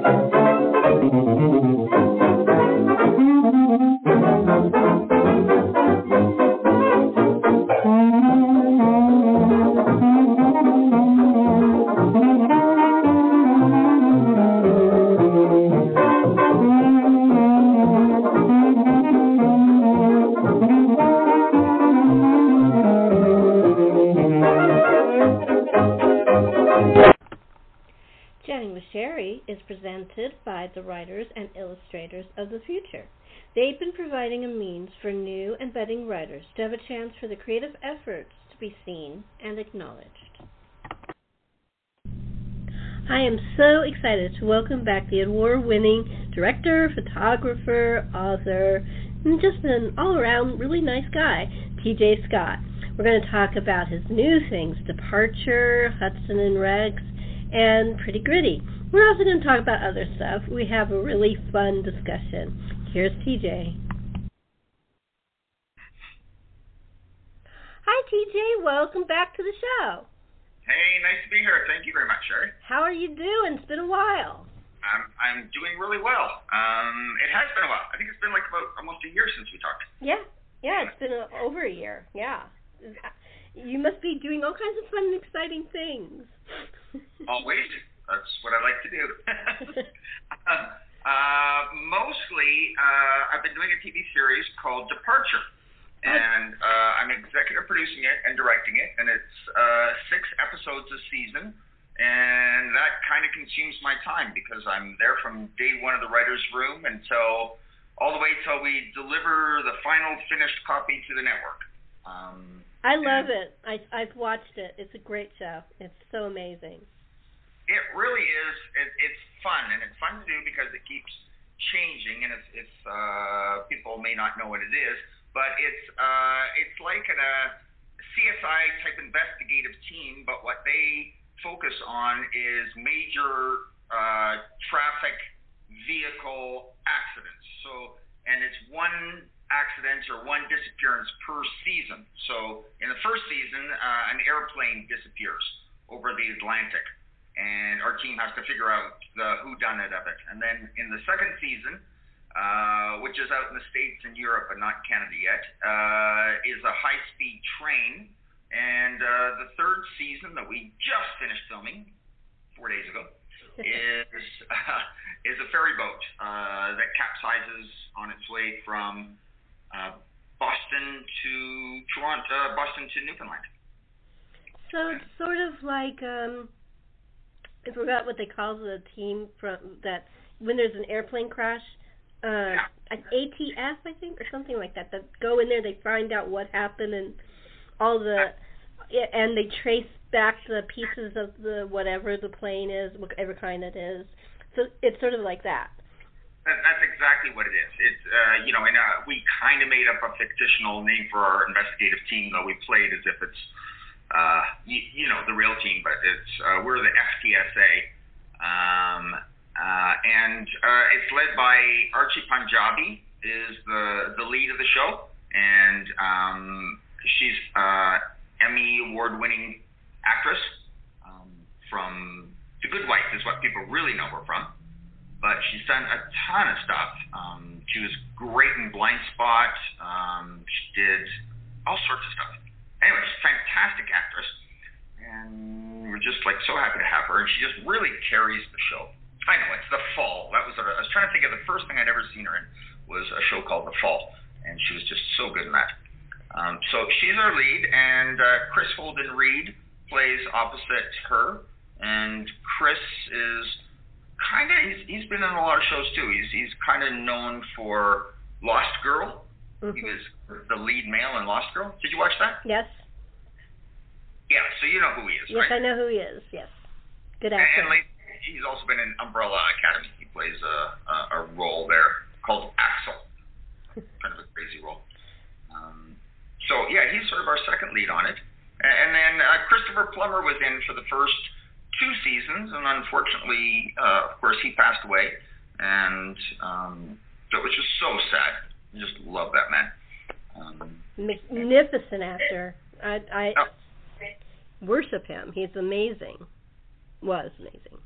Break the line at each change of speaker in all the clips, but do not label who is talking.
thank you. The writers and illustrators of the future. They've been providing a means for new and budding writers to have a chance for their creative efforts to be seen and acknowledged. I am so excited to welcome back the award winning director, photographer, author, and just an all around really nice guy, TJ Scott. We're going to talk about his new things Departure, Hudson and Rex, and Pretty Gritty. We're also going to talk about other stuff. We have a really fun discussion. Here's TJ. Hi, TJ. Welcome back to the show.
Hey, nice to be here. Thank you very much, Sherry.
How are you doing? It's been a while.
I'm I'm doing really well. Um, it has been a while. I think it's been like about almost a year since we talked.
Yeah, yeah, it's been a, over a year. Yeah, you must be doing all kinds of fun and exciting things.
Always. That's what I like to do. uh, uh, mostly, uh, I've been doing a TV series called Departure. And uh, I'm executive producing it and directing it, and it's uh, six episodes a season. And that kind of consumes my time because I'm there from day one of the writer's room until all the way till we deliver the final finished copy to the network. Um,
I love it. I, I've watched it. It's a great show. It's so amazing.
It really is. It, it's fun, and it's fun to do because it keeps changing, and it's, it's uh, people may not know what it is, but it's uh, it's like a CSI type investigative team, but what they focus on is major uh, traffic vehicle accidents. So, and it's one accident or one disappearance per season. So, in the first season, uh, an airplane disappears over the Atlantic and our team has to figure out the who done it of it. And then in the second season, uh, which is out in the states and Europe but not Canada yet, uh, is a high-speed train. And uh, the third season that we just finished filming four days ago is uh, is a ferry boat uh, that capsizes on its way from uh, Boston to Toronto, uh, Boston to Newfoundland.
So it's sort of like um, I forgot what they call the team from that when there's an airplane crash. Uh, yeah. ATF, I think, or something like that. That go in there, they find out what happened and all the, and they trace back the pieces of the whatever the plane is, whatever kind it is. So it's sort of like that.
That's exactly what it is. It's uh, you know, and uh, we kind of made up a fictional name for our investigative team, though we played as if it's uh, you, you know, the real team, but it's uh, we're the FTSA, um, uh, and uh, it's led by Archie Panjabi, is the the lead of the show, and um, she's uh, Emmy award-winning actress um, from The Good Wife, is what people really know her from. But she's done a ton of stuff. Um, she was great in Blind Spot. Um, she did all sorts of stuff anyway, she's a fantastic actress, and we're just like so happy to have her, and she just really carries the show. I know it's The Fall. That was I was trying to think of the first thing I'd ever seen her in was a show called The Fall, and she was just so good in that. Um, so she's our lead, and uh, Kris Holden Ried plays opposite her, and Kris is kind of he's, he's been in a lot of shows too. He's he's kind of known for Lost Girl Mm-hmm. He was the lead male in Lost Girl. Did you watch that?
Yes.
Yeah, so you know who he is,
yes,
right?
I know who he is. Yes. Good actor.
And, and like, he's also been in Umbrella Academy. He plays a a, a role there called Axel. kind of a crazy role. Um, so yeah, he's sort of our second lead on it. And, and then uh, Christopher Plummer was in for the first two seasons, and unfortunately, uh, of course, he passed away, and um, it was just so sad just love that man. Um,
Magnificent actor. I I oh. Worship him. He's amazing. Was amazing.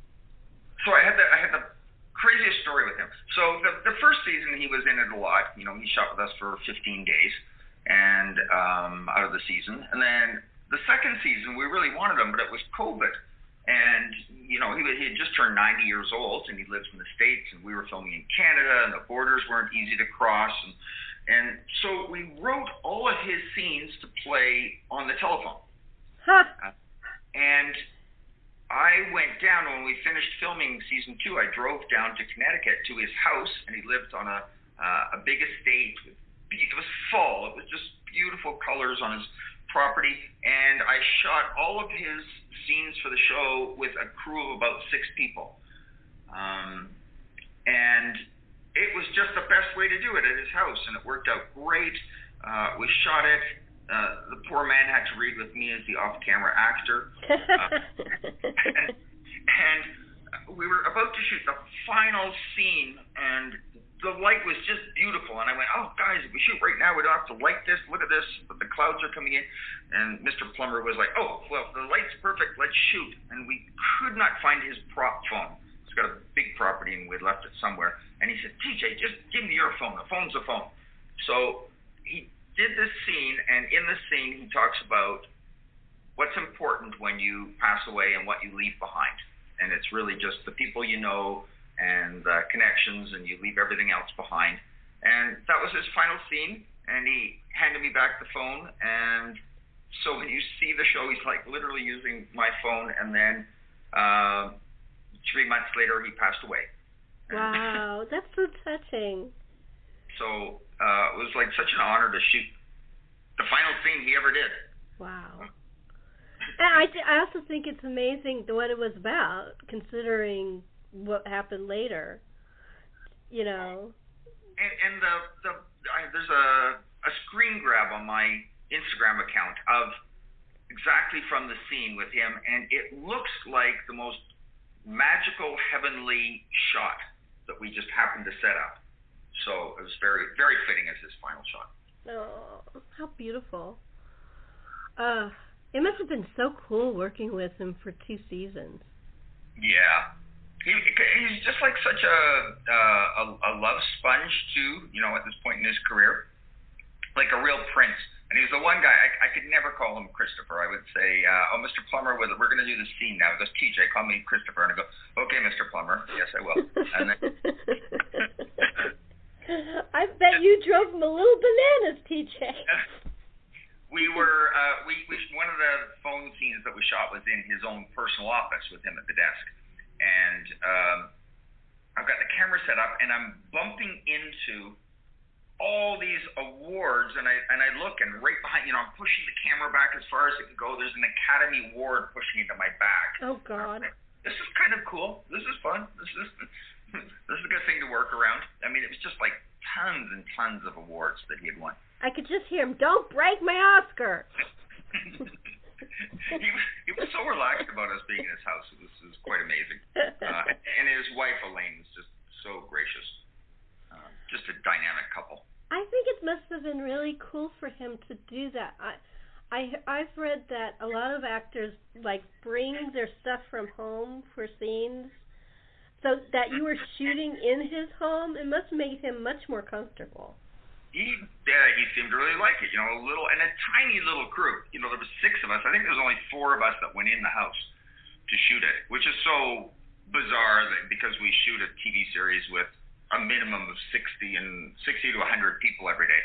So I had the I had the craziest story with him. So the the first season he was in it a lot. You know, he shot with us for 15 days, and um, out of the season, and then the second season we really wanted him, but it was COVID, and you know he he had just turned 90 years old, and he lives in the states, and we were filming in Canada, and the borders weren't easy to cross, and and so we wrote all of his scenes to play on the telephone. And I went down when we finished filming season two. I drove down to Connecticut to his house, and he lived on a uh, a big estate. With, it was fall. It was just beautiful colors on his property, and I shot all of his scenes for the show with a crew of about six people. Um, and it was just the best way to do it at his house, and it worked out great. Uh, we shot it. Uh, the poor man had to read with me as the off-camera actor. Uh, and, and we were about to shoot the final scene, and the light was just beautiful. And I went, "Oh, guys, if we shoot right now, we don't have to light this. Look at this. But the clouds are coming in." And Mr. Plummer was like, "Oh, well, the light's perfect. Let's shoot." And we could not find his prop phone. He's got a big property, and we left it somewhere. And he said, "TJ, just give me your phone. The phone's a phone." So he did this scene, and in the scene, he talks about what's important when you pass away and what you leave behind. And it's really just the people you know and uh, connections, and you leave everything else behind. And that was his final scene, and he handed me back the phone. And so when you see the show, he's like literally using my phone, and then uh, three months later, he passed away.
Wow, that's so touching.
So uh, it was like such an honor to shoot the final scene he ever did.
Wow. And I, I also think it's amazing what it was about, considering what happened later. You know.
And, and the the I, there's a a screen grab on my Instagram account of exactly from the scene with him, and it looks like the most magical heavenly shot that we just happened to set up. So it was very very fitting as his final shot.
Oh, how beautiful. Uh, it must have been so cool working with him for two seasons.
Yeah. He, he's just like such a, uh, a a love sponge too, you know, at this point in his career, like a real prince. And he was the one guy I, I could never call him Christopher. I would say, uh, "Oh, Mr. Plummer, we're, we're going to do the scene now." He goes, "TJ, call me Christopher," and I go, "Okay, Mr. Plummer. Yes, I will." And then,
I bet you drove him a little bananas, TJ.
we were uh, we, we one of the phone scenes that we shot was in his own personal office with him at the desk, and um, I've got the camera set up and I'm bumping into all these awards and I and I look and right behind you know I'm pushing the camera back as far as it can go. There's an Academy Award pushing into my back.
Oh God.
This is kind of cool. This is fun. This is this is a good thing to work around. I mean, it was just like tons and tons of awards that he had won.
I could just hear him. Don't break my Oscar.
he was he was so relaxed about us being in his house. It was, quite amazing. Uh, and his wife Elaine was just so gracious. Uh, just a dynamic couple.
I think it must have been really cool for him to do that. I, I I've read that a lot of actors like bring their stuff from home for scenes. So that you were shooting in his home, it must make him much more comfortable
he yeah, he seemed to really like it. You know, a little and a tiny little crew. You know, there was six of us. I think there was only four of us that went in the house to shoot it, which is so bizarre that because we shoot a TV series with a minimum of 60 and 60 to 100 people every day.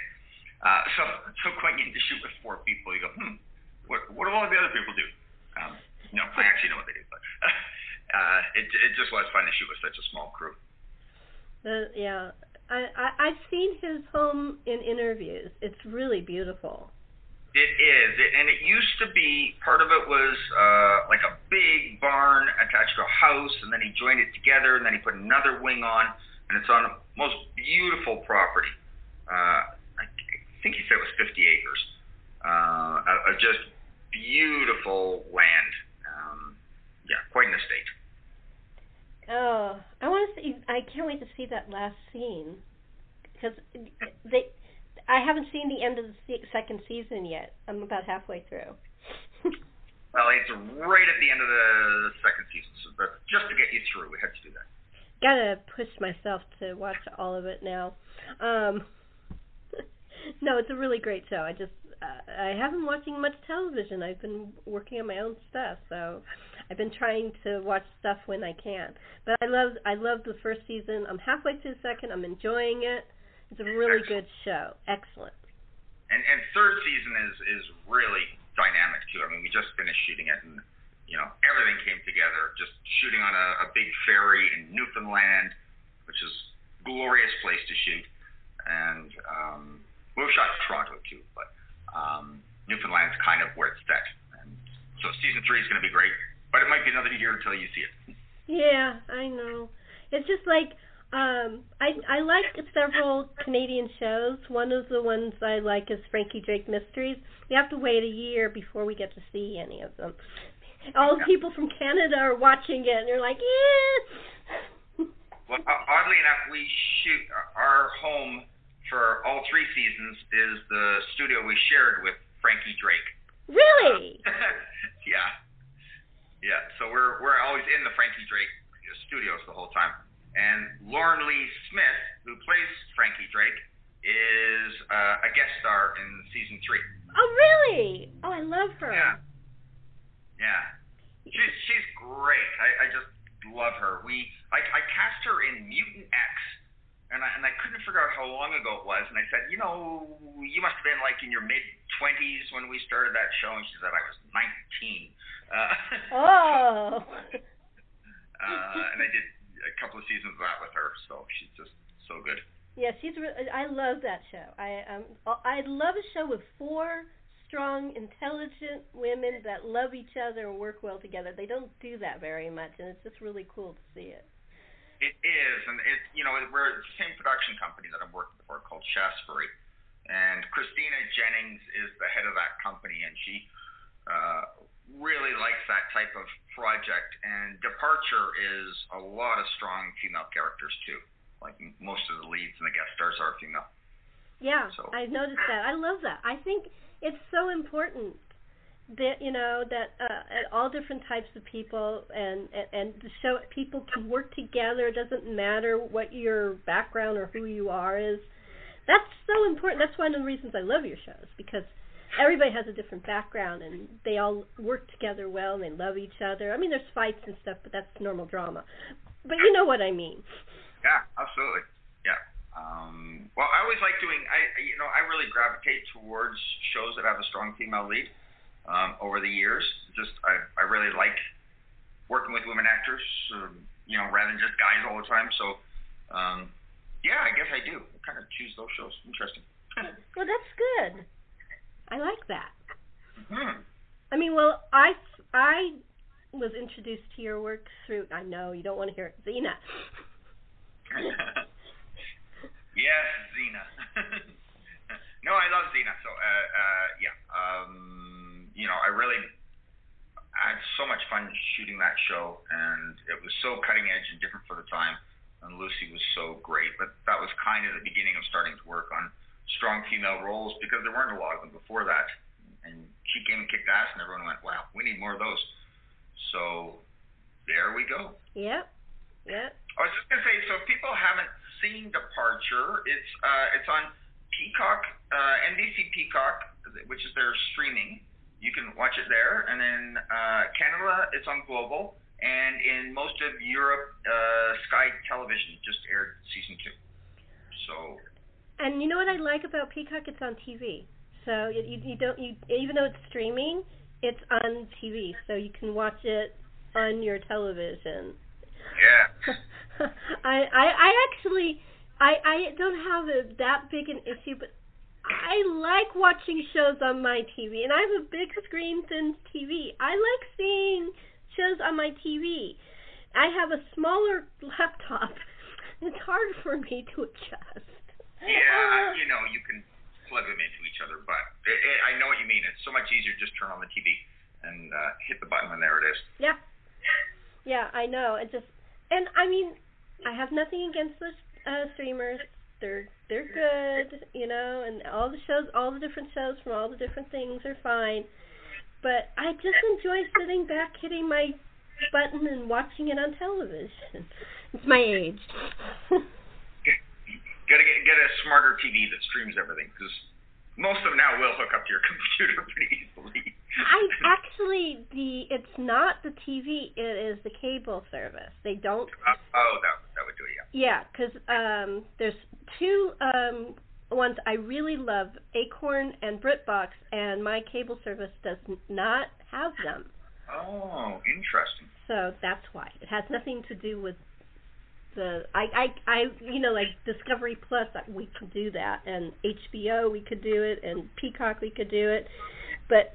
Uh, so so going in to shoot with four people, you go, hmm, what what do all the other people do? Um, no, I actually know what they do, but uh, it it just was fun to shoot with such a small crew.
Uh, yeah, I, I I've seen his home in interviews. It's really beautiful.
It is, it, and it used to be part of it was uh, like a big barn attached to a house, and then he joined it together, and then he put another wing on, and it's on a most beautiful property. Uh, I think he said it was 50 acres. Uh, a, a just beautiful land. Um, yeah, quite an estate.
Oh, I want to see. I can't wait to see that last scene because they. I haven't seen the end of the se- second season yet. I'm about halfway through.
well, it's right at the end of the second season, so but just to get you through, we had to do that.
gotta push myself to watch all of it now. Um, no, it's a really great show. I just uh, I haven't been watching much television. I've been working on my own stuff, so I've been trying to watch stuff when I can. But I love I love the first season. I'm halfway through the second. I'm enjoying it. It's a really good show. Excellent.
And and third season is is really dynamic too. I mean, we just finished shooting it, and you know everything came together. Just shooting on a, a big ferry in Newfoundland, which is glorious place to shoot, and um, we shot Toronto too, but um, Newfoundland's kind of where it's set. And so season three is going to be great, but it might be another year until you see it.
Yeah, I know. It's just like um, I I like several Canadian shows. One of the ones I like is Frankie Drake Mysteries. We have to wait a year before we get to see any of them. All the people from Canada are watching it, and they're like,
yeah. well, oddly enough, we shoot our home for all three seasons is the studio we shared with Frankie Drake.
Really?
Yeah. So we're we're always in the Frankie Drake studios the whole time. And Lauren Lee Smith, who plays Frankie Drake, is uh, a guest star in season three.
Oh, really? Oh, I love her.
Yeah. Yeah. She's she's great. I, I just love her. We I, I cast her in Mutant X, and I and I couldn't figure out how long ago it was. And I said, you know, you must have been like in your mid twenties when we started that show. And she said I was nineteen. Uh,
oh.
uh, and I did a couple of seasons of that with her, so she's just so good.
Yeah, she's. Re- I love that show. I um, I love a show with four strong, intelligent women that love each other and work well together. They don't do that very much, and it's just really cool to see it.
It is, and it's you know we're the same production company that I'm working for called Shaftesbury, and Christina Jennings is the head of that company, and she uh, really likes that type of project. And Departure is a lot of strong female characters too. Like most of the leads and the guest stars are female.
Yeah, so. I've noticed that. I love that. I think it's so important that you know that uh, all different types of people and and, and to show people can work together. It doesn't matter what your background or who you are is. That's so important. That's one of the reasons I love your shows because everybody has a different background and they all work together well and they love each other. I mean, there's fights and stuff, but that's normal drama. But you know what I mean.
Yeah, absolutely. Yeah. Um, well, I always like doing. I you know I really gravitate towards shows that have a strong female lead. Um, over the years, just I I really like working with women actors. Um, you know, rather than just guys all the time. So, um, yeah, I guess I do. I kind of choose those shows. Interesting.
well, that's good. I like that.
Mm-hmm.
I mean, well, I I was introduced to your work through. I know you don't want to hear it, Xena.
yes, Xena. no, I love Xena. So, uh, uh, yeah, um, you know, I really I had so much fun shooting that show, and it was so cutting edge and different for the time. And Lucy was so great, but that was kind of the beginning of starting to work on strong female roles because there weren't a lot of them before that. And she came and kicked ass, and everyone went, "Wow, we need more of those." So there we go.
Yep. Yep.
I was just gonna say, so if people haven't seen Departure, it's uh, it's on Peacock, uh, NBC Peacock, which is their streaming. You can watch it there, and then uh, Canada, it's on Global, and in most of Europe, uh, Sky Television just aired season two. So
and you know what I like about Peacock? It's on TV. So you, you don't you even though it's streaming, it's on TV, so you can watch it on your television.
Yeah.
I I I actually I I don't have a, that big an issue, but I like watching shows on my TV, and I have a big screen thin TV. I like seeing shows on my TV. I have a smaller laptop. It's hard for me to adjust.
Yeah, you know, you can plug them into each other, but it, it, I know what you mean. It's so much easier just turn on the TV and uh, hit the button, and there it is.
Yeah, yeah, I know. It just, and I mean, I have nothing against the uh, streamers. They're they're good, you know, and all the shows, all the different shows from all the different things are fine. But I just enjoy sitting back, hitting my button, and watching it on television. It's my age.
Gotta get get a smarter TV that streams everything because most of them now will hook up to your computer pretty easily.
I actually the it's not the TV, it is the cable service. They don't.
Uh, oh, that that would do it.
Yeah. Yeah, because um, there's two um ones I really love, Acorn and BritBox, and my cable service does not have them.
Oh, interesting.
So that's why it has nothing to do with the I I I you know like Discovery Plus we could do that and HBO we could do it and Peacock we could do it, but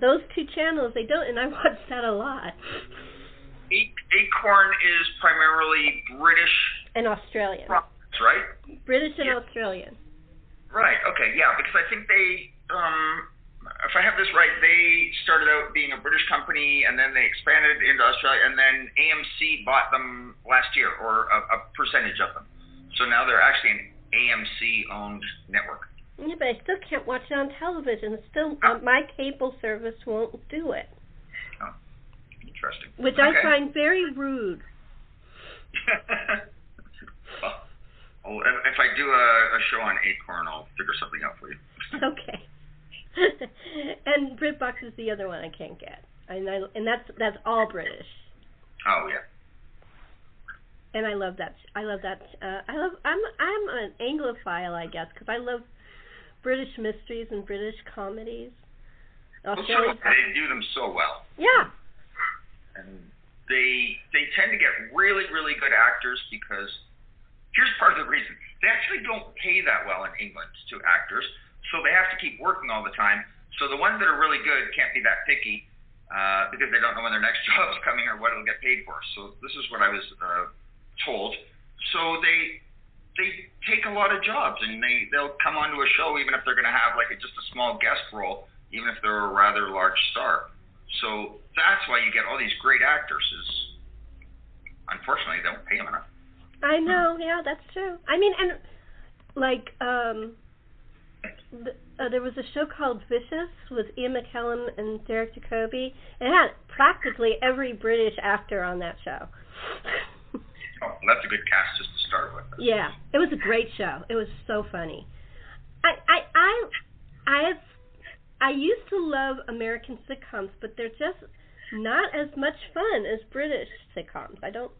those two channels they don't and I watch that a lot.
Acorn is primarily British
and Australian.
right?
British and yeah. Australian.
Right. Okay. Yeah, because I think they um if I have this right, they started out being a British company and then they expanded into Australia, and then AMC bought them last year, or a, a percentage of them. So now they're actually an AMC owned network.
Yeah, but I still can't watch it on television. Still, uh, my cable service won't do it.
Oh, interesting.
Which okay. I find very rude.
well, if I do a, a show on Acorn, I'll figure something out for you.
okay. And BritBox is the other one I can't get, and I, and that's that's all British.
Oh yeah.
And I love that. I love that. Uh, I love. I'm I'm an Anglophile, I guess, because I love British mysteries and British comedies.
Well, they do them so well.
Yeah.
And they they tend to get really really good actors because here's part of the reason they actually don't pay that well in England to actors so they have to keep working all the time. So the ones that are really good can't be that picky uh, because they don't know when their next job is coming or what it'll get paid for. So this is what I was uh, told. So they they take a lot of jobs and they they'll come onto a show even if they're going to have like a, just a small guest role, even if they're a rather large star. So that's why you get all these great actors. Is unfortunately they don't pay them enough.
I know. Yeah, that's true. I mean, and like um uh, there was a show called Vicious with Ian McKellen and Derek Jacobi. It had practically every British actor on that show.
oh, well, that's a good cast just to start with.
Yeah, it was a great show. It was so funny. I I I I have I used to love American sitcoms, but they're just not as much fun as British sitcoms. I don't.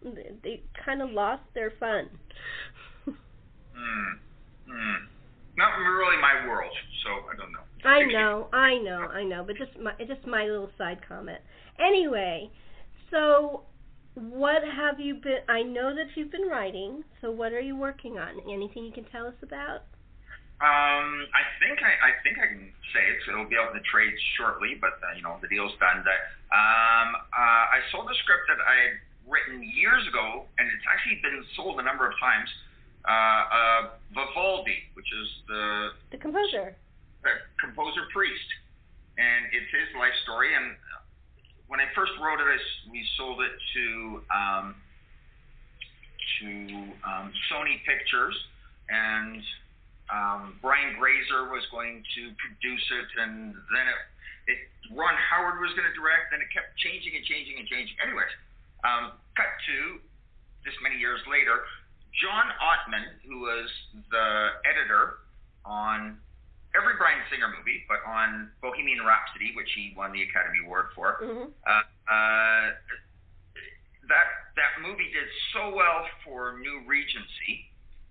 They kind of lost their fun.
Hmm. Hmm not really my world, so I don't know.
I know, I know, I know, but just my just my little side comment. Anyway, so what have you been? I know that you've been writing. So what are you working on? Anything you can tell us about?
Um, I think I, I think I can say it. So it'll be out in the trades shortly, but uh, you know the deal's done. That um, uh, I sold a script that I had written years ago, and it's actually been sold a number of times uh, uh, Vivaldi, which is the
the composer,
the composer priest, and it's his life story. And when I first wrote it, I, we sold it to um, to um, Sony Pictures, and um, Brian Grazer was going to produce it, and then it, it Ron Howard was going to direct. Then it kept changing and changing and changing. Anyways, um, cut to this many years later, John Ottman, who was the editor on every Bryan Singer movie, but on Bohemian Rhapsody, which he won the Academy Award for, mm-hmm. uh, uh, that that movie did so well for New Regency,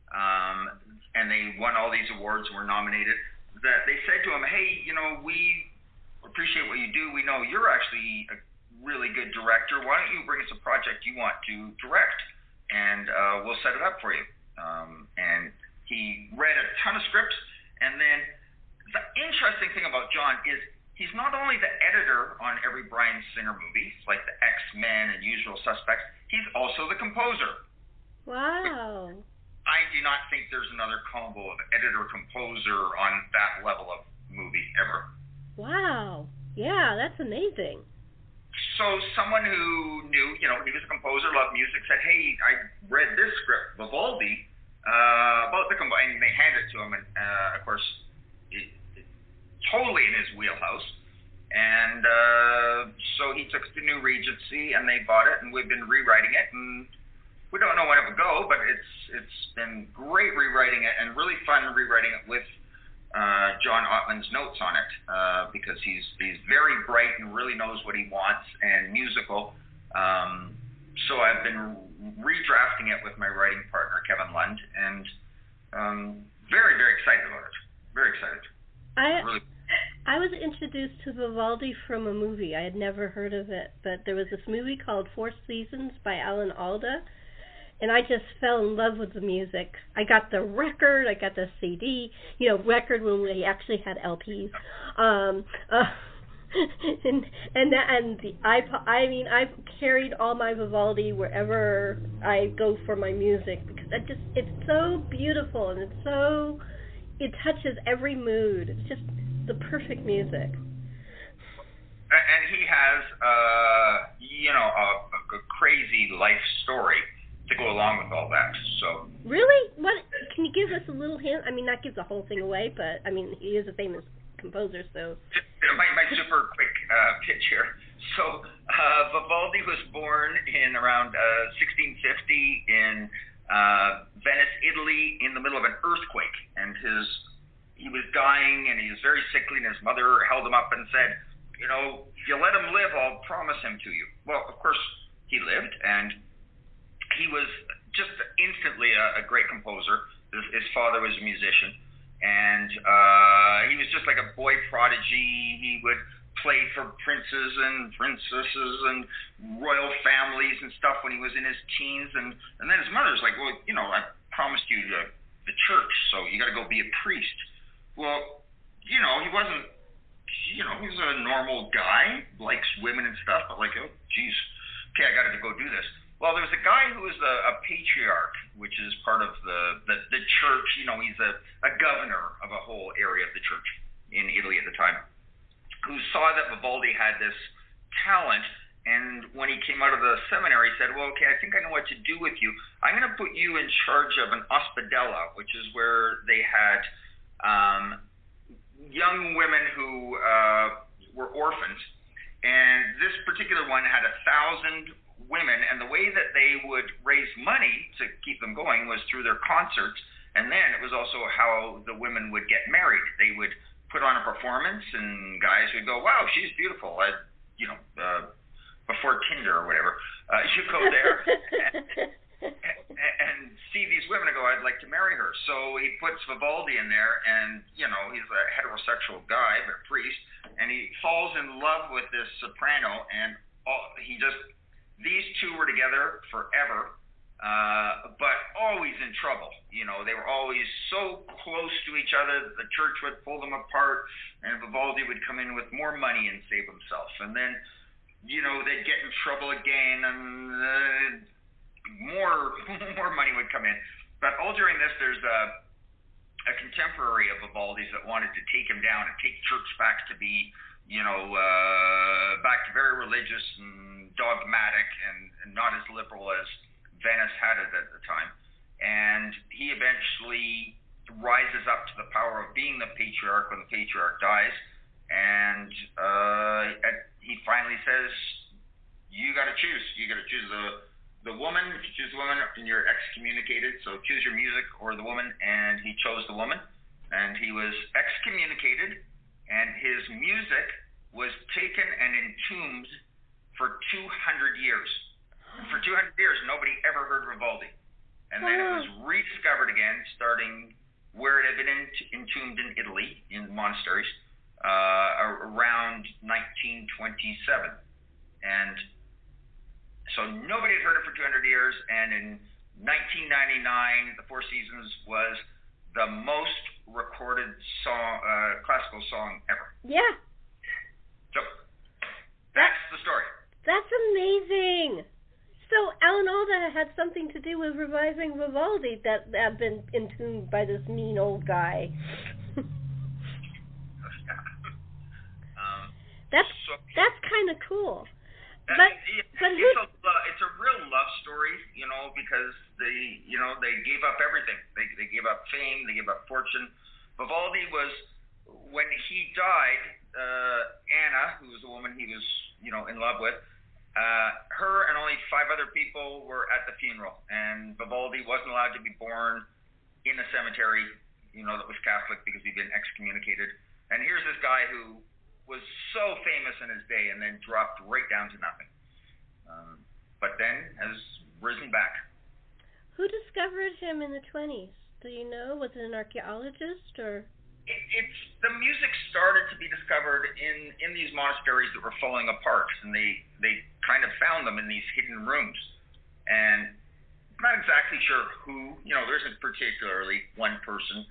um, and they won all these awards and were nominated. That they said to him, "Hey, you know, we appreciate what you do. We know you're actually a really good director. Why don't you bring us a project you want to direct?" And uh, we'll set it up for you. Um, and he read a ton of scripts, and then the interesting thing about John is he's not only the editor on every Bryan Singer movie, like the X Men and Usual Suspects, he's also the composer.
Wow.
I do not think there's another combo of editor composer on that level of movie ever.
Wow. Yeah, that's amazing
so someone who knew, you know, he was a composer, loved music, said, "Hey, I read this script, Vivaldi, uh, about the combo," and they handed it to him, and uh, of course, it, it, totally in his wheelhouse. And uh, so he took it to New Regency, and they bought it, and we've been rewriting it, and we don't know when it would go, but it's it's been great rewriting it and really fun rewriting it with uh, John Ottman's notes on it uh, because he's he's very bright and really knows what he wants and musical. Um, so I've been redrafting it with my writing partner Kevin Lund and um, very very excited about it. Very excited.
I really. I was introduced to Vivaldi from a movie. I had never heard of it, but there was this movie called Four Seasons by Alan Alda, and I just fell in love with the music. I got the record, I got the CD, you know, record when we actually had LPs. Um, uh, and and and the iPod. I mean, I've carried all my Vivaldi wherever I go for my music because I just it's so beautiful and it's so it touches every mood. It's just the perfect music.
And he has, uh, you know, a, a crazy life story to go along with all that. So
really, what can you give us a little hint? I mean, not give the whole thing away, but I mean, he is a famous composer, so.
My, my super quick uh, pitch here. So uh, Vivaldi was born in around uh, 1650 in uh, Venice, Italy, in the middle of an earthquake, and his he was dying and he was very sickly, and his mother held him up and said, "You know, if you let him live, I'll promise him to you." Well, of course, he lived, and he was just instantly a, a great composer. His, his father was a musician, and uh, he was just like a boy prodigy. He would play for princes and princesses and royal families and stuff when he was in his teens, and and then his mother's like, well, you know, I promised you the the church, so you got to go be a priest. Well, you know, he wasn't. You know, he's a normal guy, likes women and stuff, but like, oh, geez, okay, I got to go do this. Well, there was a guy who was a, a patriarch, which is part of the, the, the church. You know, he's a, a governor of a whole area of the church in Italy at the time, who saw that Vivaldi had this talent. And when he came out of the seminary, he said, Well, okay, I think I know what to do with you. I'm going to put you in charge of an ospedella, which is where they had um, young women who uh, were orphans. And this particular one had a thousand women, and the way that they would raise money to keep them going was through their concerts. And then it was also how the women would get married. They would put on a performance, and guys would go, "Wow, she's beautiful." I, you know, uh, before Tinder or whatever, uh, you go there. and, and see these women and go, I'd like to marry her. So he puts Vivaldi in there, and you know he's a heterosexual guy, but a priest, and he falls in love with this soprano, and all, he just these two were together forever, uh, but always in trouble. You know, they were always so close to each other that the church would pull them apart, and Vivaldi would come in with more money and save himself. And then, you know, they'd get in trouble again, and uh, more more money would come in. But all during this, there's a a contemporary of Vivaldi's that wanted to take him down and take church back to be, you know, uh, back to very religious and dogmatic and, and not as liberal as Venice had it at the time. And he eventually rises up to the power of being the patriarch when the patriarch dies. And uh, at, he finally says, "You got to choose. You got to choose the the woman. If you choose the woman, then you're excommunicated. So choose your music or the woman." And he chose the woman, and he was excommunicated. And his music was taken and entombed for 200 years. And for 200 years, nobody ever heard Vivaldi. And then it was rediscovered again, starting where it had been entombed in Italy, in monasteries, uh, around 1927. And so nobody had heard it for 200 years. And in 1999, The Four Seasons was the most recorded song, uh, classical song ever.
Yeah.
So that's the story.
That's amazing. So Alan Alda had something to do with reviving Vivaldi that had been entombed by this mean old guy.
um,
that's
so,
that's kind of cool.
But, it,
but
it's, a, uh, it's a real love story, you know, because they, you know, they gave up everything. They they gave up fame, they gave up fortune. Vivaldi was when he died. Uh, Anna, who was the woman he was, you know, in love with, uh, her and only five other people were at the funeral, and Vivaldi wasn't allowed to be born in a cemetery, you know, that was Catholic because he'd been excommunicated. And here's this guy who was so famous in his day and then dropped right down to nothing. Um, but then has risen back.
Who discovered him in the 20s? Do you know? Was it an archaeologist or?
It, it's the music started to be discovered in in these monasteries that were falling apart, and they they kind of found them in these hidden rooms. And I'm not exactly sure who. You know, there isn't particularly one person.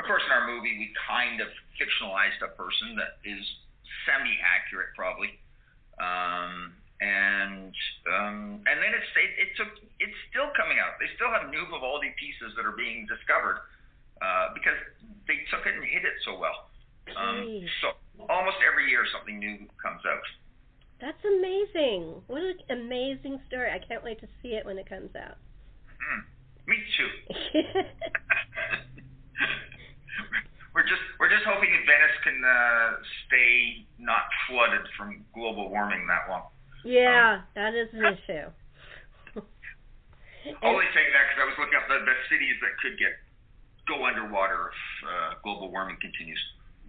Of course, in our movie, we kind of fictionalized a person that is semi-accurate, probably. Um, and um, and then it's it, it took it's still coming out. They still have new Vivaldi pieces that are being discovered uh, because they took it and hid it so well. Um, so almost every year something new comes out.
That's amazing. What an amazing story. I can't wait to see it when it comes out.
Mm, me too. we're just we're just hoping that Venice can uh, stay not flooded from global warming that long.
Yeah, um, that is an issue.
Only saying that because I was looking up the, the cities that could get go underwater if uh, global warming continues.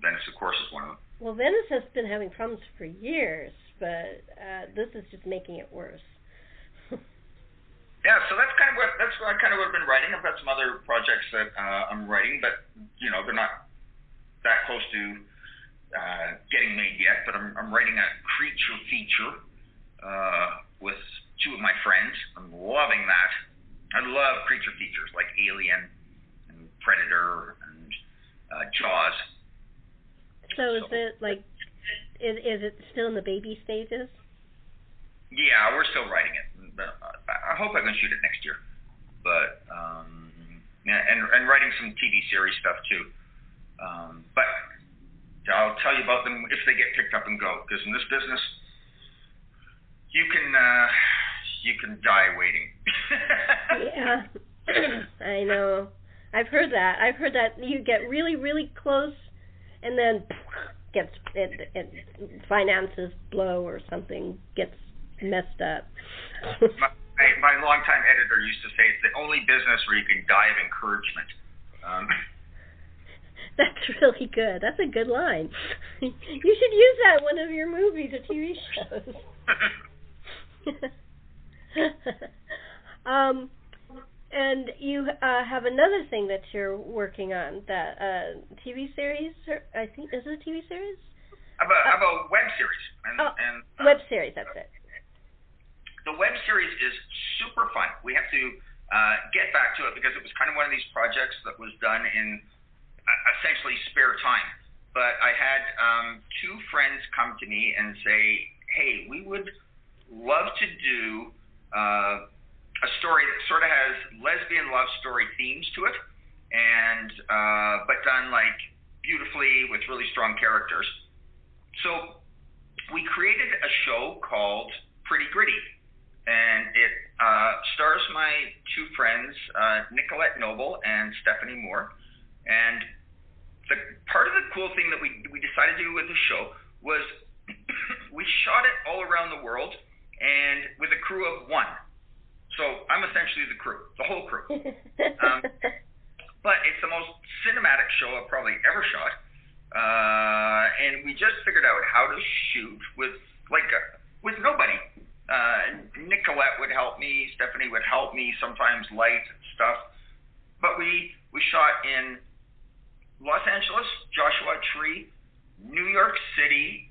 Venice, of course, is one of them.
Well, Venice has been having problems for years, but uh, this is just making it worse.
yeah, so that's kind of what that's what I kind of what I've been writing. I've got some other projects that uh, I'm writing, but you know they're not that close to uh, getting made yet. But I'm, I'm writing a creature feature uh, with two of my friends. I'm loving that. I love creature features like Alien Predator and uh, Jaws.
So is it like is is it still in the baby stages?
Yeah, we're still writing it. I hope I can shoot it next year. But um, yeah, and and writing some TV series stuff too. Um, but I'll tell you about them if they get picked up and go. Because in this business, you can uh, you can die waiting.
yeah, I know. I've heard that. I've heard that you get really, really close, and then gets it, it finances blow or something gets messed up.
my, my longtime editor used to say it's the only business where you can die of encouragement. Um,
That's really good. That's a good line. you should use that in one of your movies or TV shows. um, and you uh, have another thing that you're working on, that uh, TV series. Or, I think is it a TV series?
Of a, of a web series. And,
oh,
and
uh, web series. That's it.
The web series is super fun. We have to uh, get back to it because it was kind of one of these projects that was done in uh, essentially spare time. But I had um, two friends come to me and say, "Hey, we would love to do." Uh, a story that sort of has lesbian love story themes to it, and uh, but done like beautifully with really strong characters. So we created a show called Pretty Gritty, and it uh, stars my two friends, uh, Nicolette Noble and Stephanie Moore. And the part of the cool thing that we we decided to do with the show was we shot it all around the world and with a crew of one. So the crew, the whole crew. um, but it's the most cinematic show I've probably ever shot. Uh, and we just figured out how to shoot with like a, uh, with nobody. Uh, Nicolette would help me, Stephanie would help me, sometimes light and stuff. But we we shot in Los Angeles, Joshua Tree, New York City,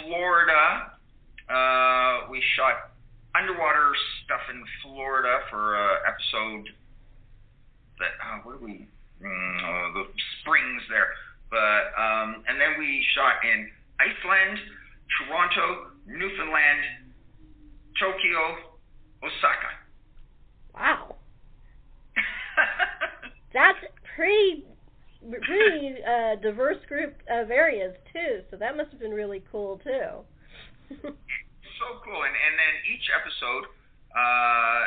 Florida. Uh, we shot underwater stuff in Florida for uh, episode that uh, what do we mm, uh, the springs there, but um, and then we shot in Iceland, Toronto, Newfoundland, Tokyo, Osaka.
Wow, that's pretty pretty uh, diverse group of areas too. So that must have been really cool too.
so cool. And and then each episode uh,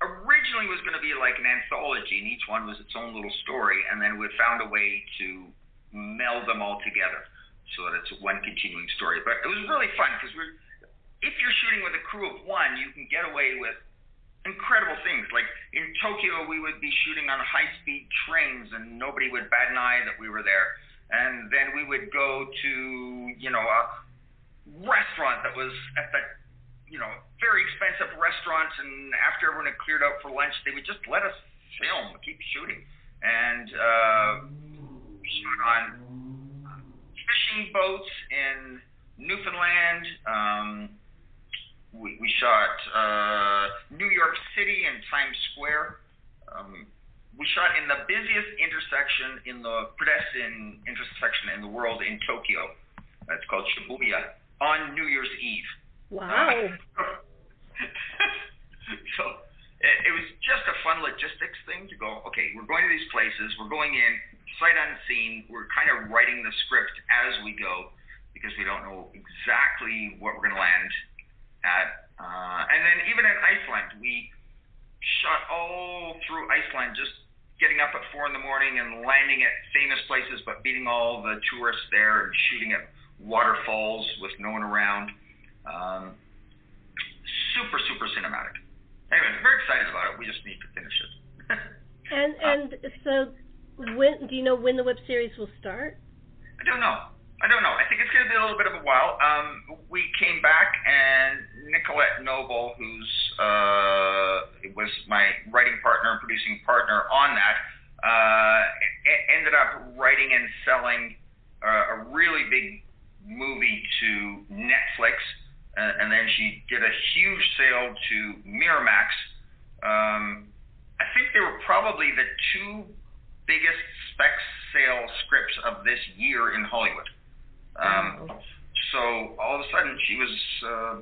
originally was going to be like an anthology, and each one was its own little story. And then we found a way to meld them all together so that it's one continuing story. But it was really fun because we're if you're shooting with a crew of one, you can get away with incredible things. Like in Tokyo, we would be shooting on high-speed trains, and nobody would bat an eye that we were there. And then we would go to, you know, a restaurant that was at the, you know, very expensive restaurant. And after everyone had cleared out for lunch, they would just let us film, keep shooting. And uh, shot on fishing boats in Newfoundland. Um, we, we shot uh, New York City and Times Square. Um, we shot in the busiest intersection in the pedestrian intersection in the world in Tokyo. It's called Shibuya on New Year's Eve.
Wow.
so it, it was just a fun logistics thing to go. Okay, we're going to these places. We're going in sight unseen. We're kind of writing the script as we go because we don't know exactly what we're going to land at. Uh, and then even in Iceland, we shot all through Iceland, just getting up at four in the morning and landing at famous places, but meeting all the tourists there and shooting at waterfalls with no one around. Um, super, super cinematic. Anyway, very excited about it. We just need to finish it.
and and so, when do you know when the web series will start?
I don't know. I don't know. I think it's going to be a little bit of a while. Um, we came back, and Nicolette Noble, who's uh, was my writing partner and producing partner on that, uh, ended up writing and selling uh, a really big movie to Netflix, uh, and then she did a huge sale to Miramax. Um, I think they were probably the two biggest spec sale scripts of this year in Hollywood. Um, so all of a sudden she was uh,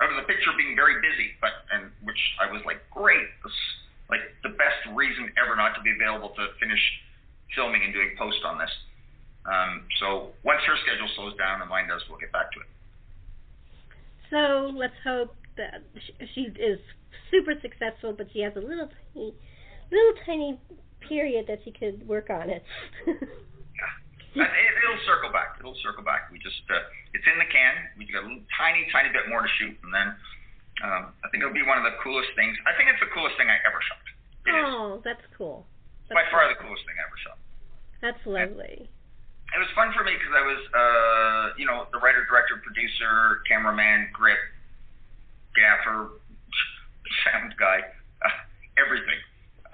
out of the picture, being very busy, but and which I was like, great, this like the best reason ever not to be available to finish filming and doing post on this. Um, so once her schedule slows down and mine does, we'll get back to it.
So let's hope that she is super successful, but she has a little tiny, little tiny period that she could work on it.
yeah. It, it'll circle back. It'll circle back. We just uh, it's in the can. We got a little, tiny, tiny bit more to shoot, and then um, I think it'll be one of the coolest things. I think it's the coolest thing I ever shot. It
oh, is. that's cool. That's
by far the coolest thing I ever shot.
That's lovely.
And it was fun for me because I was, uh, you know, the writer, director, producer, cameraman, grip, gaffer, sound guy, uh, everything.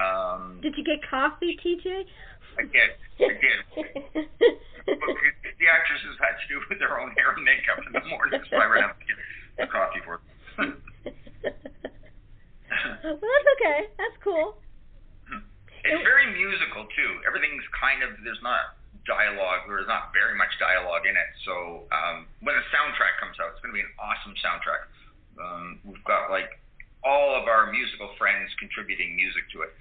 Um,
did you get coffee, TJ?
I did. I did. the actresses had to do with their own hair and makeup in the morning, so I ran out to get the coffee for them.
well, that's okay. That's cool.
It's very musical too. Everything's kind of there's not dialogue. There's not very much dialogue in it. So um, when the soundtrack comes out, it's going to be an awesome soundtrack. Um, we've got like all of our musical friends contributing music to it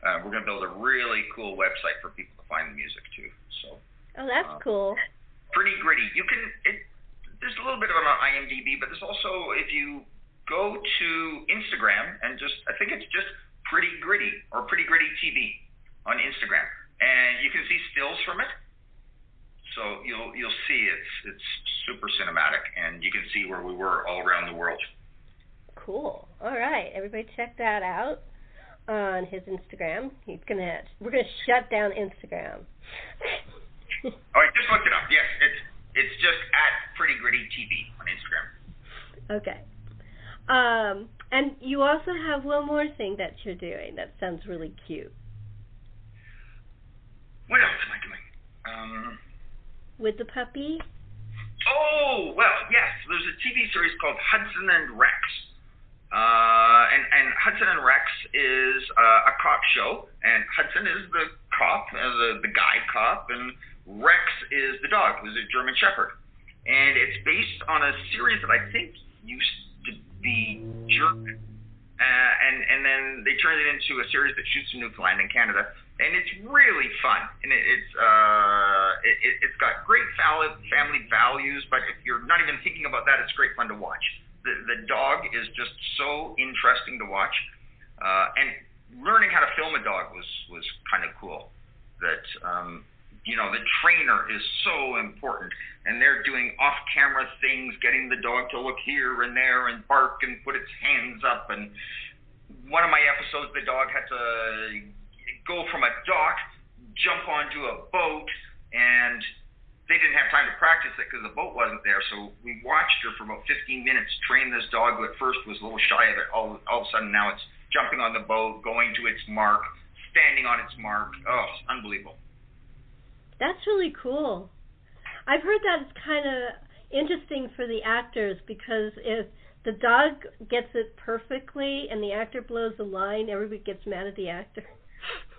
uh, we're going to build a really cool website for people to find the music too. So.
Oh, that's uh, cool.
Pretty gritty. You can. It, there's a little bit of it on IMDb, but there's also if you go to Instagram and just I think it's just Pretty Gritty or Pretty Gritty TV on Instagram, and you can see stills from it. So you'll you'll see it's it's super cinematic, and you can see where we were all around the world.
Cool. All right, everybody, check that out on his Instagram. He's gonna we're gonna shut down Instagram.
oh, I just looked it up. Yes, it's it's just at Pretty Gritty TV on Instagram.
Okay. Um, and you also have one more thing that you're doing that sounds really cute.
What else am I doing? Um,
With the puppy?
Oh, well, yes. There's a TV series called Hudson and Rex. Uh, and, and Hudson and Rex is uh, a cop show, and Hudson is the cop, uh, the, the guy cop, and Rex is the dog, who's a German Shepherd. And it's based on a series that I think used to be German. Uh, and, and then they turned it into a series that shoots in Newfoundland and Canada. And it's really fun. And it, it's, uh, it, it, it's got great family values, but if you're not even thinking about that, it's great fun to watch the, the dog is just so interesting to watch. Uh, and learning how to film a dog was, was kind of cool. That um, you know, the trainer is so important, and they're doing off-camera things, getting the dog to look here and there and bark and put its hands up. And one of my episodes, the dog had to go from a dock, jump onto a boat, and they didn't have time to practice it because the boat wasn't there. So we watched her for about 15 minutes train this dog who at first was a little shy of it. All, all of a sudden now it's jumping on the boat, going to its mark, standing on its mark. Oh, unbelievable.
That's really cool. I've heard that it's kind of interesting for the actors because if the dog gets it perfectly and the actor blows the line, everybody gets mad at the actor.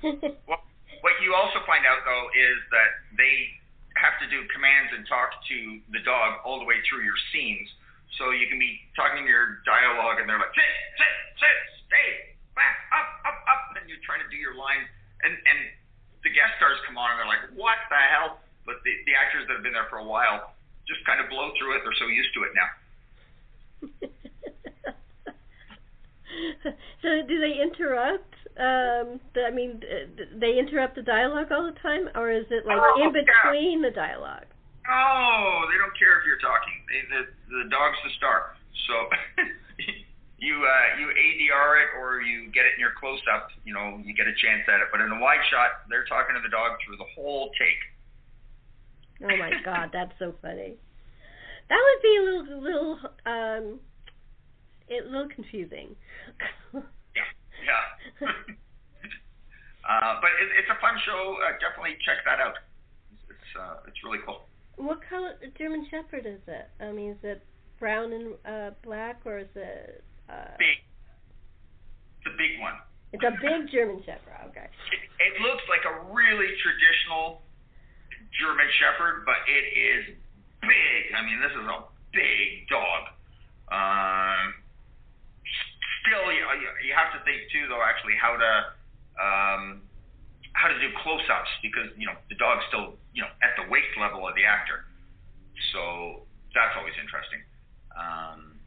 well, what you also find out though is that they have to do commands and talk to the dog all the way through your scenes. So you can be talking your dialogue and they're like sit, sit, sit, stay, back, up, up, up, and you're trying to do your line, and and the guest stars come on and they're like, what the hell? But the the actors that have been there for a while just kind of blow through it. They're so used to it now.
so do they interrupt um the, I mean they interrupt the dialogue all the time or is it like oh, in between yeah. the dialogue?
Oh, they don't care if you're talking. They, the the dog's the star. So you uh, you ADR it or you get it in your close up, you know, you get a chance at it. But in a wide shot, they're talking to the dog through the whole take.
Oh my god, that's so funny. That would be a little little um a little confusing.
yeah. Uh, but it, it's a fun show. Uh, definitely check that out. It's uh, it's really cool.
What color German Shepherd is it? I mean, is it brown and uh, black, or is it uh,
big? The big one.
It's a big German Shepherd. Okay.
It, it looks like a really traditional German Shepherd, but it is big. I mean, this is a big dog. Um, still, you, you have to think too, though, actually, how to um, how to do close-ups because you know the dog's still you know at the waist level of the actor, so that's always interesting. Um,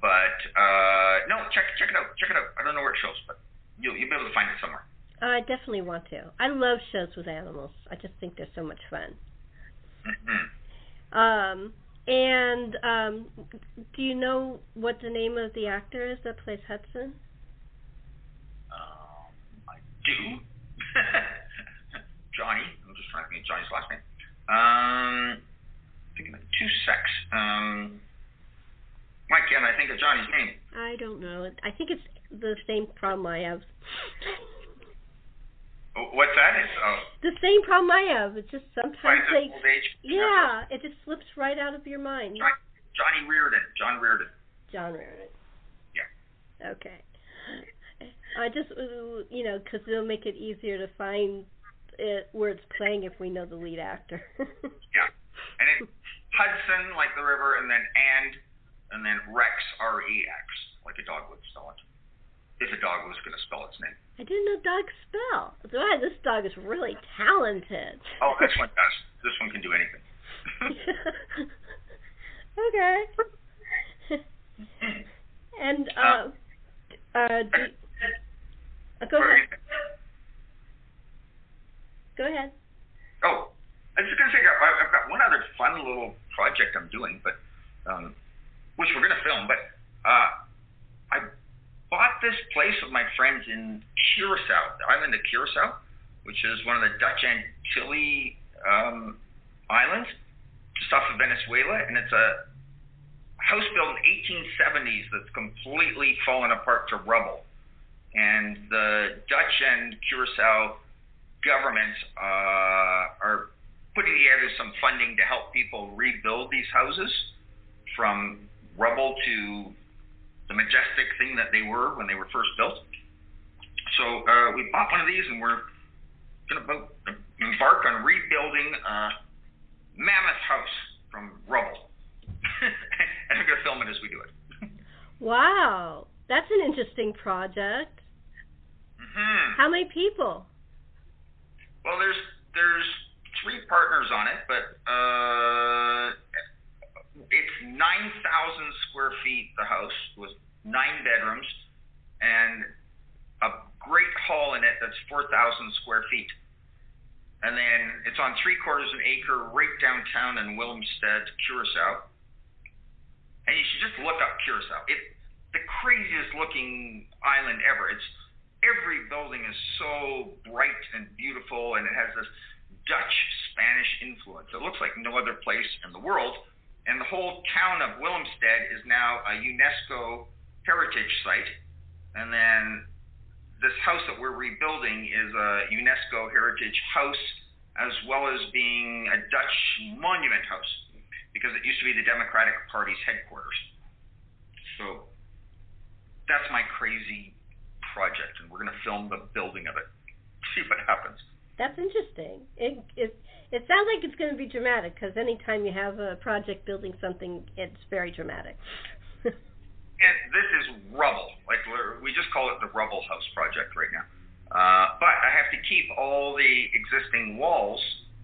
but uh, no, check check it out, check it out. I don't know where it shows, but you'll you'll be able to find it somewhere.
I definitely want to. I love shows with animals. I just think they're so much fun. Mm-hmm. Um, and um, do you know what the name of the actor is that plays Hudson?
Um, I do. Johnny. I'm just trying to think of Johnny's last name. Um, thinking of two secs. Um, why can't I think of Johnny's name?
I don't know. I think it's the same problem I have.
What's that? It's, oh.
The same problem I have. It's just sometimes
they.
Yeah, it just slips right out of your mind.
John, Johnny Reardon. John Reardon.
John Reardon.
Yeah.
Okay. I just, you know, because it'll make it easier to find it where it's playing if we know the lead actor.
yeah, and it's Hudson like the river, and then and, and then Rex R E X like a dog would spell it if a dog was going to spell its name.
I didn't know dogs spell. That's why this dog is really talented.
Oh, this one does. This one can do anything.
okay. and uh, uh, do, uh, go ahead. Go ahead.
Oh, I was just going to say, I've got one other fun little project I'm doing, but um, which we're going to film. But uh, I bought this place with my friends in Curacao, the island of Curacao, which is one of the Dutch Antilles um, islands, just off of Venezuela, and it's a house built in 1870s that's completely fallen apart to rubble. And the Dutch and Curacao governments uh, are putting together some funding to help people rebuild these houses from rubble to the majestic thing that they were when they were first built. So uh, we bought one of these, and we're going to embark on rebuilding a mammoth house from rubble, and I'm going to film it as we do it.
wow, that's an interesting project.
Mm-hmm.
How many people?
Well, there's there's three partners on it, but uh, it's 9,000 square feet, the house, with nine bedrooms and a great hall in it that's 4,000 square feet. and then it's on three quarters of an acre right downtown in Willemstad, Curacao. And you should just look up Curacao. It the craziest looking island ever. It's every building is so bright and beautiful, and it has this Dutch Spanish influence. It looks like no other place in the world. And the whole town of Willemstad is now a UNESCO heritage site. And then this house that we're rebuilding is a UNESCO heritage house, as well as being a Dutch monument house, because it used to be the Democratic Party's headquarters. So that's my crazy project, and we're going to film the building of it. See what happens.
That's interesting. It it it sounds like it's going to be dramatic because anytime you have a project building something, it's very dramatic.
and this is rubble. Like we just call it the rubble house project right now. Uh, but I have to keep all the existing walls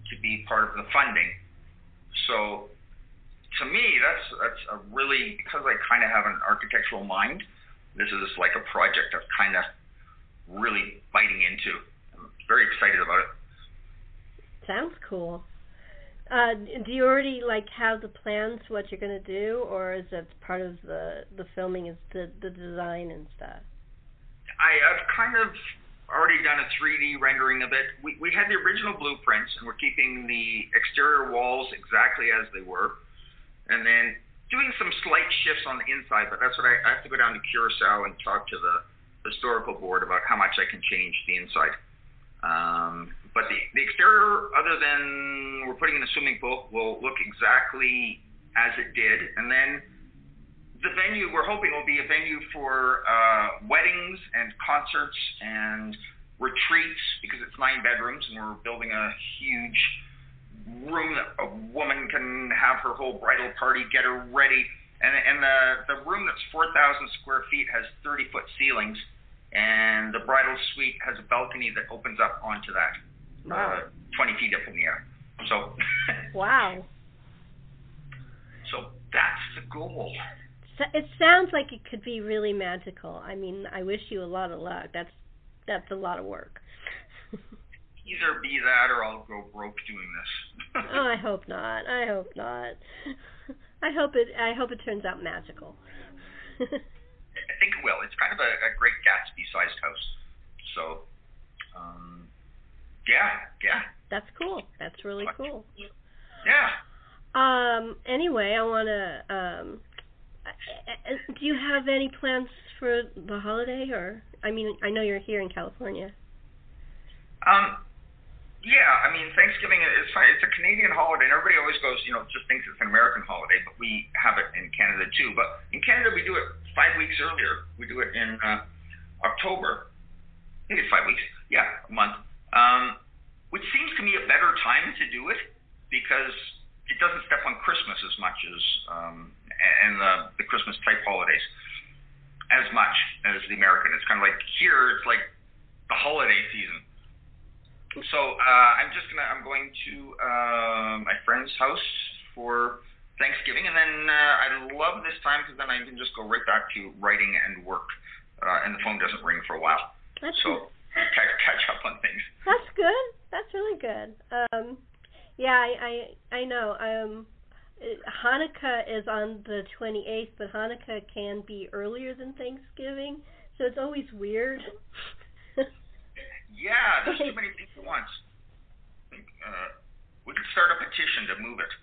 to be part of the funding. So to me, that's that's a really because I kind of have an architectural mind. This is like a project I'm kind of really biting into. Very excited about it.
Sounds cool. Uh, do you already like have the plans what you're going to do, or is it part of the the filming? Is the the design and stuff?
I, I've kind of already done a 3D rendering of it. We we had the original blueprints, and we're keeping the exterior walls exactly as they were, and then doing some slight shifts on the inside. But that's what I, I have to go down to Curacao and talk to the historical board about how much I can change the inside. Um, but the, the exterior, other than we're putting in a swimming pool, will look exactly as it did. And then the venue we're hoping will be a venue for uh, weddings and concerts and retreats because it's nine bedrooms and we're building a huge room that a woman can have her whole bridal party, get her ready. And, and the, the room that's 4,000 square feet has 30 foot ceilings, and the bridal suite has a balcony that opens up onto that wow. uh, 20 feet up in the air. So.
wow.
So that's the goal.
It sounds like it could be really magical. I mean, I wish you a lot of luck. That's that's a lot of work.
Either be that or I'll go broke doing this.
oh, I hope not. I hope not. I hope it. I hope it turns out magical.
I think it will. It's kind of a, a great Gatsby-sized house. So, um, yeah, yeah.
That's cool. That's really cool.
Yeah.
Um. Anyway, I want to. Um. Do you have any plans for the holiday, or I mean, I know you're here in California.
Um. Yeah, I mean, Thanksgiving is fine. It's a Canadian holiday, and everybody always goes, you know, just thinks it's an American holiday, but we have it in Canada too. But in Canada, we do it five weeks earlier. We do it in uh, October. I think it's five weeks. Yeah, a month um, which seems to me a better time to do it because it doesn't step on Christmas as much as um, and the, the Christmas type holidays as much as the American. It's kind of like here, it's like the holiday season. So uh, I'm just gonna I'm going to uh, my friend's house for Thanksgiving, and then uh, I love this time because then I can just go right back to writing and work, uh, and the phone doesn't ring for a while.
That's
so catch, catch up on things.
That's good. That's really good. Um, yeah, I I, I know. Um, Hanukkah is on the 28th, but Hanukkah can be earlier than Thanksgiving, so it's always weird.
Yeah, there's too many things at once. Uh, we could start a petition to move it.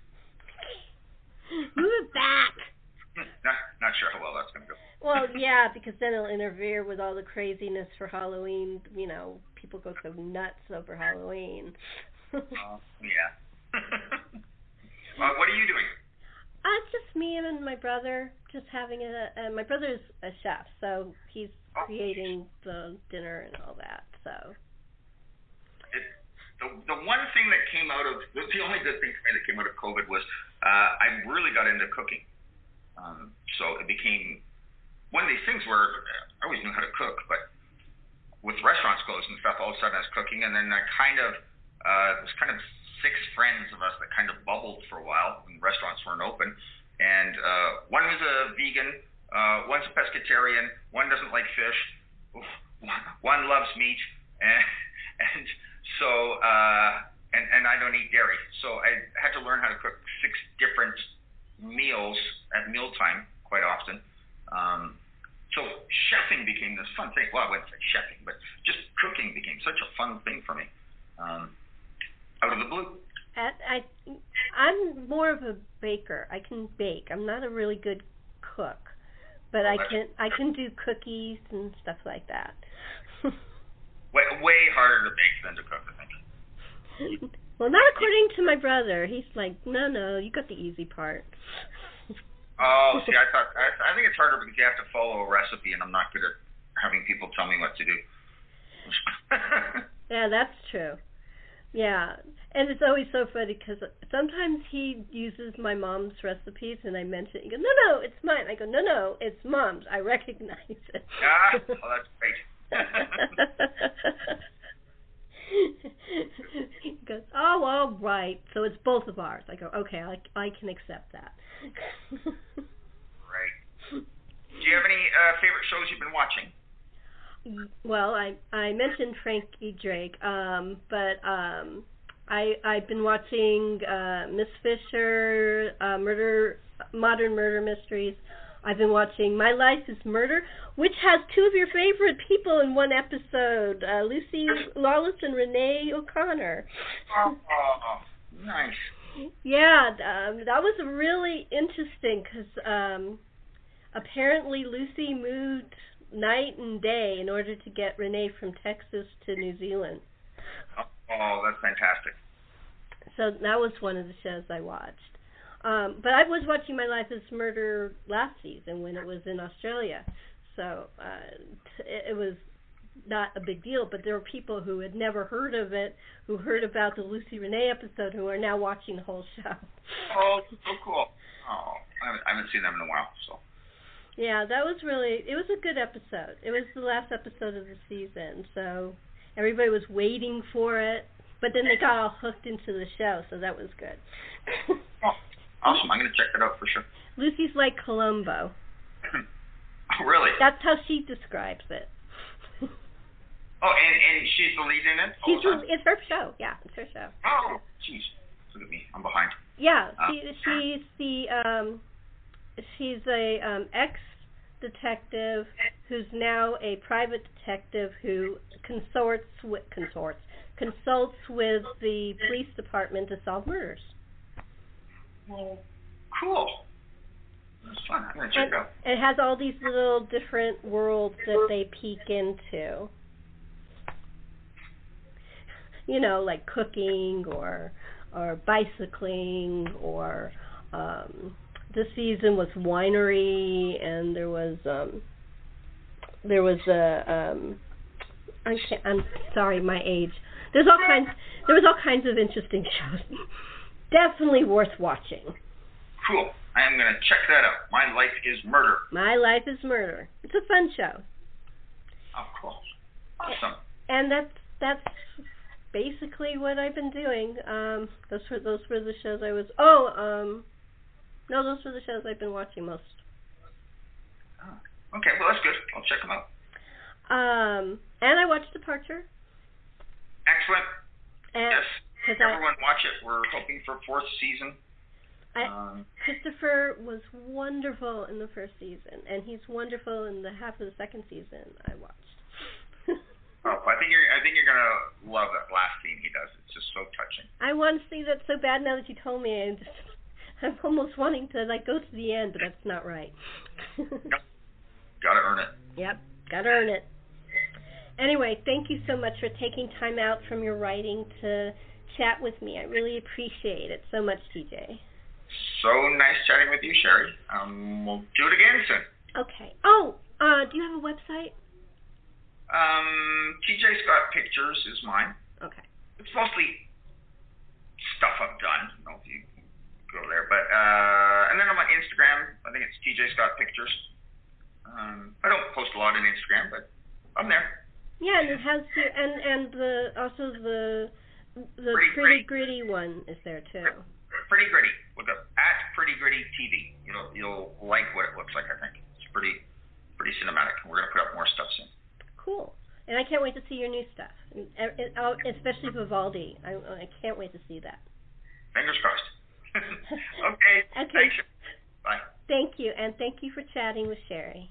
Move it back.
not not sure how well that's going to go.
well, yeah, because then it'll interfere with all the craziness for Halloween. You know, people go so nuts over Halloween.
Oh uh, yeah. what are you doing?
Uh, it's just me and my brother, just having a. Uh, my brother's a chef, so he's oh, creating the dinner and all that. So.
The the one thing that came out of the only good thing for me that came out of COVID was uh, I really got into cooking. Um, so it became one of these things where I always knew how to cook, but with restaurants closed and stuff, all of a sudden I was cooking, and then I kind of uh, it was kind of six friends of us that kind of bubbled for a while when restaurants weren't open, and uh, one was a vegan, uh, one's a pescatarian, one doesn't like fish, one loves meat, and and so uh, and and I don't eat dairy, so I had to learn how to cook six different meals at mealtime quite often. Um, so chefing became this fun thing. Well, I wouldn't say chefing, but just cooking became such a fun thing for me. Um, out of the blue.
At, I I'm more of a baker. I can bake. I'm not a really good cook, but
Well,
I can I can do cookies and stuff like that.
Way way harder to bake than to cook, I think.
well, not according to my brother. He's like, no, no, you got the easy part.
Oh, see, I thought I, I think it's harder because you have to follow a recipe, and I'm not good at having people tell me what to do.
Yeah, that's true. Yeah, and it's always so funny because sometimes he uses my mom's recipes, and I mention, he goes, "No, no, it's mine." I go, "No, no, it's mom's. I recognize it."
ah, oh, that's great.
He goes, "Oh, all right. So it's both of ours." I go, "Okay, I I can accept that."
right. Do you have any uh, favorite shows you've been watching?
Well, I I mentioned Frankie Drake, um, but um, I I've been watching uh, Miss Fisher, uh, Murder, Modern Murder Mysteries. I've been watching My Life Is Murder, which has two of your favorite people in one episode, uh, Lucy Lawless and Renee O'Connor.
Oh, oh, nice.
Yeah, um, that was really interesting because um, apparently Lucy moved night and day in order to get Renee from Texas to New Zealand.
Oh, oh, that's fantastic.
So that was one of the shows I watched. Um, but I was watching My Life as Murder last season when it was in Australia. So uh, t- it, it was not a big deal, but there were people who had never heard of it, who heard about the Lucy Renee episode, who are now watching the whole show.
Oh, so cool. Oh, I haven't, I haven't seen them in a while, so.
Yeah, that was really it was a good episode. It was the last episode of the season, so everybody was waiting for it. But then they got all hooked into the show, so that was good.
Oh, awesome. I'm going to check that out for sure.
Lucy's like Columbo.
oh, really?
That's how she describes it.
Oh, and, and she's the lead in it?
She's
the
it's her show. Yeah, it's her show.
Oh, jeez. Look at me. I'm behind.
Yeah,
Ah.
she, she's the um she's a um ex detective who's now a private detective who consorts with consorts consults with the police department to solve murders.
Well, cool. That's fun. I'm to check it out.
it has all these little different worlds that they peek into. You know, like cooking or or bicycling or um this season was winery and there was um there was a um I can't, I'm sorry, my age. There's all kinds there was all kinds of interesting shows. Definitely worth watching.
Cool. I am going to check that out. My Life is Murder.
My Life is Murder. It's a fun show.
Oh, cool. Awesome.
And that's that's basically what I've been doing. Um those were those were the shows I was Oh, um no, those were the shows I've been watching most.
Oh. Okay, well, that's good. I'll check them out.
Um and I watched Departure.
Excellent.
And
yes.
Because I,
Everyone watch it. We're hoping for fourth season.
I
Um,
Christopher was wonderful in the first season and he's wonderful in the half of the second season I watched.
oh, I think you're. I think you're gonna love that last scene he does. It's just so touching.
I want to see that so bad now that you told me. I'm just, I'm almost wanting to like go to the end, but that's not right.
Gotta earn it.
Yep, gotta earn it. Anyway, thank you so much for taking time out from your writing to chat with me. I really appreciate it so much, TJ.
So nice chatting with you, Sherry. Um, we'll do it again soon.
Okay. Oh, uh, do you have a website?
Um, TJ Scott Pictures is mine.
Okay.
It's mostly stuff I've done. I don't know if you go there, but uh, and then I'm on Instagram. I think it's TJ Scott Pictures. Um, I don't post a lot on Instagram, but I'm there.
Yeah, and it has your and and the also the the
Pretty
pretty gritty one is there too.
Pretty gritty. Look up at Pretty Gritty TV. You'll you'll like what it looks like. I think it's pretty pretty cinematic. We're gonna put up more stuff soon.
Cool. and I can't wait to see your new stuff, especially Vivaldi. I, I can't wait to see that.
Fingers crossed. okay.
Okay.
Thanks. Bye.
Thank you, and thank you for chatting with Sherry.